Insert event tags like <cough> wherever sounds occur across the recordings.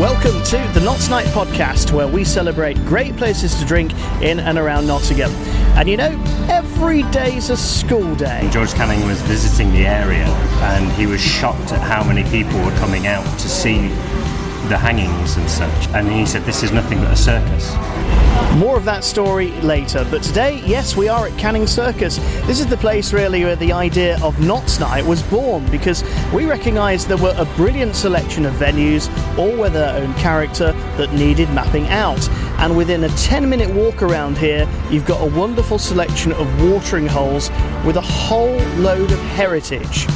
Welcome to the Knots Night podcast, where we celebrate great places to drink in and around Nottingham. And you know, every day's a school day. George Canning was visiting the area and he was shocked at how many people were coming out to see the hangings and such. And he said, This is nothing but a circus. More of that story later, but today, yes, we are at Canning Circus. This is the place really where the idea of Knots Night was born because we recognised there were a brilliant selection of venues, all with their own character, that needed mapping out. And within a 10 minute walk around here, you've got a wonderful selection of watering holes with a whole load of heritage.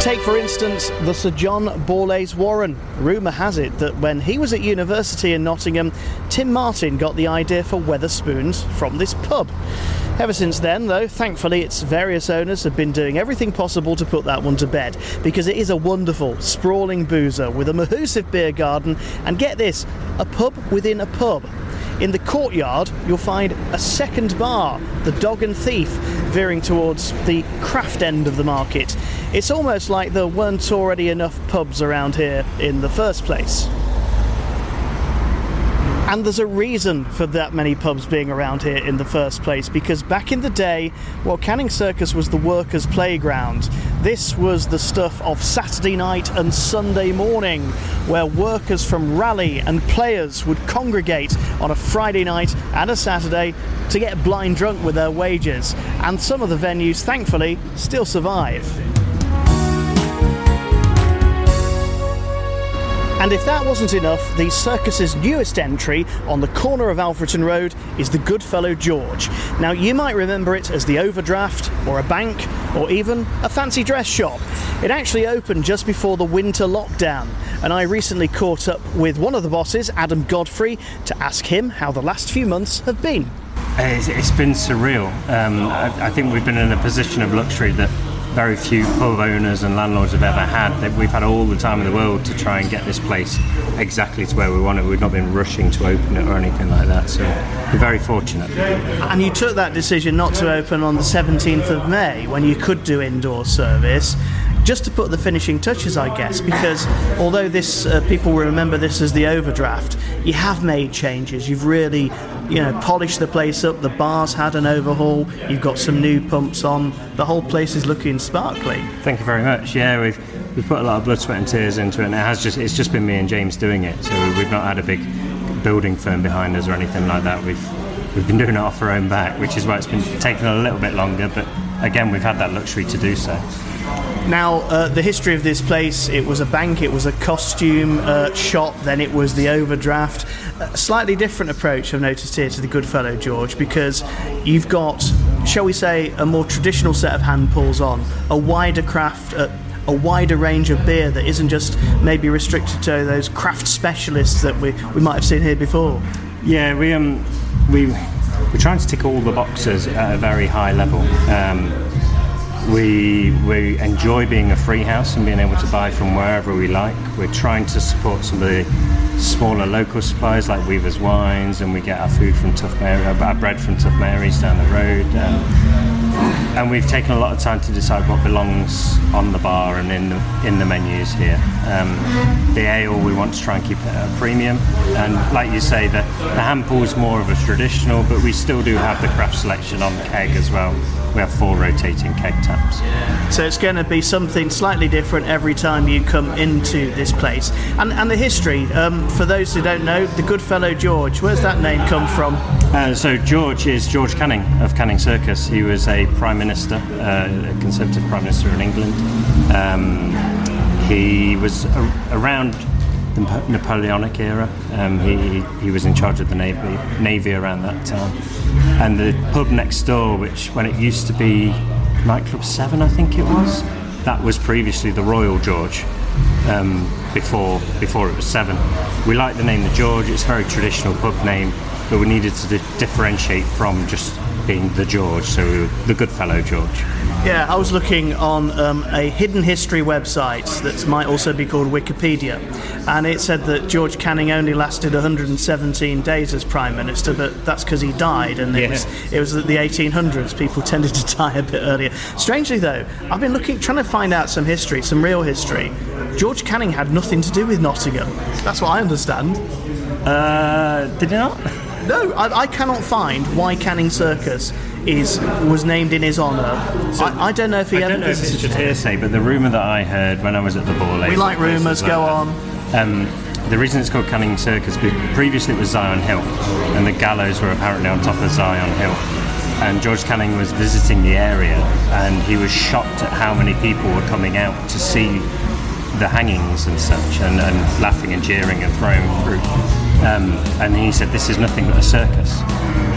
Take, for instance, the Sir John Borlase Warren. Rumour has it that when he was at university in Nottingham, Tim Martin got the idea for Wetherspoons from this pub. Ever since then, though, thankfully its various owners have been doing everything possible to put that one to bed because it is a wonderful, sprawling boozer with a mahoosive beer garden and get this, a pub within a pub. In the courtyard, you'll find a second bar, the Dog and Thief, veering towards the craft end of the market. It's almost like there weren't already enough pubs around here in the first place. And there's a reason for that many pubs being around here in the first place because back in the day, well, Canning Circus was the workers' playground. This was the stuff of Saturday night and Sunday morning, where workers from Raleigh and Player's would congregate on a Friday night and a Saturday to get blind drunk with their wages. And some of the venues, thankfully, still survive. And if that wasn't enough, the circus's newest entry on the corner of Alfreton Road is the Goodfellow George. Now, you might remember it as the Overdraft, or a bank, or even a fancy dress shop. It actually opened just before the winter lockdown, and I recently caught up with one of the bosses, Adam Godfrey, to ask him how the last few months have been. It's, been surreal. Um, I think we've been in a position of luxury that very few pub owners and landlords have ever had. That we've had all the time in the world to try and get this place exactly to where we want it. We've not been rushing to open it or anything like that. So we're very fortunate. And you took that decision not to open on the 17th of May when you could do indoor service just to put the finishing touches, I guess, because although this uh, people will remember this as the overdraft, you have made changes. You've really, you know, polished the place up. The bar's had an overhaul. You've got some new pumps on. The whole place is looking sparkly. Thank you very much. Yeah, we've we've put a lot of blood, sweat, and tears into it, and it has just it's just been me and James doing it. So we've not had a big building firm behind us or anything like that. We've we've been doing it off our own back, which is why it's been taking a little bit longer. But again, we've had that luxury to do so. Now, uh, the history of this place it was a bank, it was a costume uh, shop, then it was the overdraft. A slightly different approach I've noticed here to the Goodfellow George because you've got, shall we say, a more traditional set of hand pulls on, a wider craft. Uh, a wider range of beer that isn't just maybe restricted to those craft specialists that we, we might have seen here before. Yeah, we um we we're trying to tick all the boxes at a very high level. Um, we, we enjoy being a free house and being able to buy from wherever we like. We're trying to support some of the smaller local suppliers like Weaver's Wines, and we get our food from Tough Mary, our bread from Tough Mary's down the road. Um, and we've taken a lot of time to decide what belongs on the bar and in the in the menus here. Um, the ale we want to try and keep at a premium, and like you say, the the hand is more of a traditional, but we still do have the craft selection on the keg as well. We have four rotating keg taps. So it's going to be something slightly different every time you come into this place. And, and the history, um, for those who don't know, the Goodfellow George, where's that name come from? Uh, so George is George Canning of Canning Circus. He was a prime minister, uh, a Conservative prime minister in England. Um, he was a- around the Napoleonic era. Um, he, he was in charge of the navy navy around that time. And the pub next door, which when it used to be nightclub Seven, I think it was, that was previously the Royal George. Um, before before it was seven, we like the name the George. It's a very traditional pub name, but we needed to di- differentiate from just being the George, so the Goodfellow George. Yeah, I was looking on um, a hidden history website that might also be called Wikipedia, and it said that George Canning only lasted 117 days as Prime Minister, but that's because he died, and it Yeah. was it was the 1800s. People <laughs> tended to die a bit earlier. Strangely, though, I've been looking, trying to find out some history, some real history. George Canning had nothing to do with Nottingham. That's what I understand. Uh, did it not? <laughs> No, I, I cannot find why Canning Circus is was named in his honour. I, I don't know if he I ever don't know if it's just hearsay, but the rumour that I heard when I was at the ball. We like rumours. Go on. Um, the reason it's called Canning Circus, previously it was Zion Hill, and the gallows were apparently on top of Zion Hill. And George Canning was visiting the area, and he was shocked at how many people were coming out to see the hangings and such, and, and laughing and jeering and throwing fruit. Um, and he said, "This is nothing but a circus,"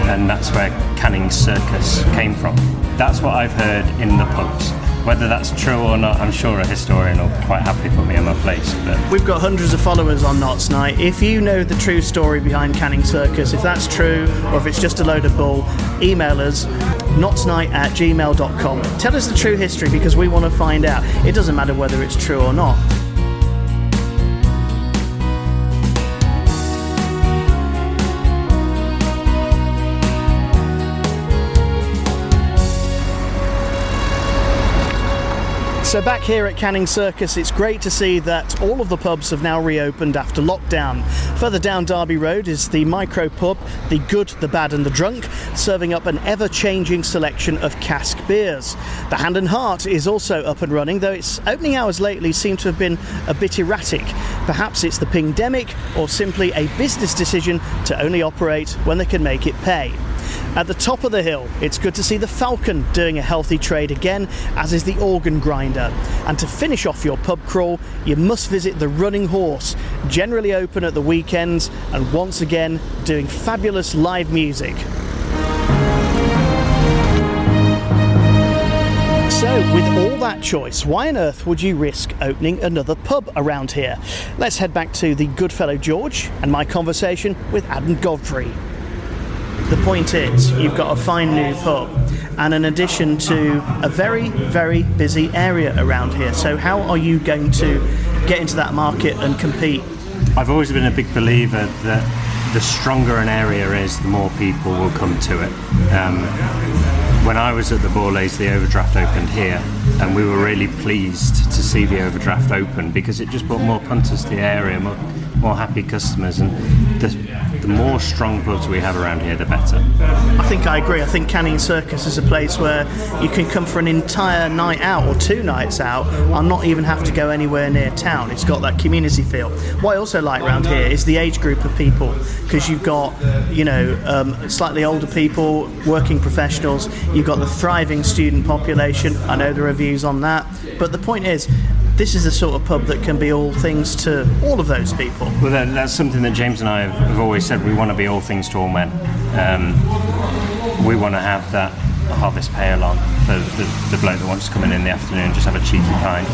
and that's where Canning Circus came from. That's what I've heard in the pubs. Whether that's true or not, I'm sure a historian will quite happily put me in my place. But We've got hundreds of followers on Knots Night. If you know the true story behind Canning Circus, if that's true or if it's just a load of bull, email us knotsnight at gmail.com. Tell us the true history because we want to find out. It doesn't matter whether it's true or not. So back here at Canning Circus, it's great to see that all of the pubs have now reopened after lockdown. Further down Derby Road is the micro pub, the good, the bad, and the drunk, serving up an ever-changing selection of cask beers. The Hand and Heart is also up and running, though its opening hours lately seem to have been a bit erratic. Perhaps it's the pandemic or simply a business decision to only operate when they can make it pay. At the top of the hill, it's good to see the Falcon doing a healthy trade again, as is the Organ Grinder. And to finish off your pub crawl, you must visit the Running Horse, generally open at the weekends and once again doing fabulous live music. So, with all that choice, why on earth would you risk opening another pub around here? Let's head back to the good fellow George and my conversation with Adam Godfrey. The point is, you've got a fine new pub, and in addition to a very, very busy area around here. So, how are you going to get into that market and compete? I've always been a big believer that the stronger an area is, the more people will come to it. Um, when I was at the Borlase, the overdraft opened here, and we were really pleased to see the overdraft open because it just brought more punters to the area, more, more happy customers, and the, the more strong pubs we have around here, the better. I think I agree. I think Canning Circus is a place where you can come for an entire night out or two nights out and not even have to go anywhere near town. It's got that community feel. What I also like around here is the age group of people because you've got, you know, um, slightly older people, working professionals, you've got the thriving student population. I know there are views on that. But the point is, this is the sort of pub that can be all things to all of those people. Well, that, that's something that James and I have, have always said. We want to be all things to all men. Um, we want to have that harvest pale on for the, the bloke that wants to come in in the afternoon and just have a cheeky pint.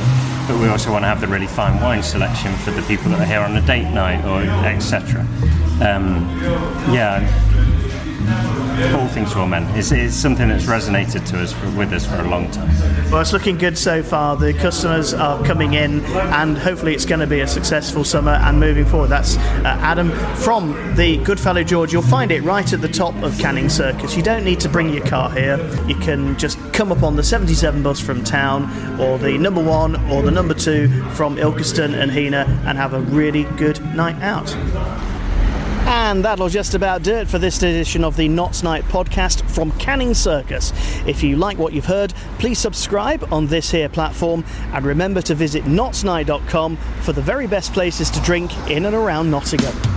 But we also want to have the really fine wine selection for the people that are here on a date night or etc. Um, yeah, all things to all men. It's, it's something that's resonated to us for, with us for a long time. Well, it's looking good so far. The customers are coming in, and hopefully, it's going to be a successful summer and moving forward. That's uh, Adam from the Goodfellow George. You'll find it right at the top of Canning Circus. You don't need to bring your car here. You can just come up on the 77 bus from town, or the number one, or the number two from Ilkeston and Heanor, and have a really good night out. And that'll just about do it for this edition of the Knots Night podcast from Canning Circus. If you like what you've heard, please subscribe on this here platform and remember to visit knotsnight.com for the very best places to drink in and around Nottingham.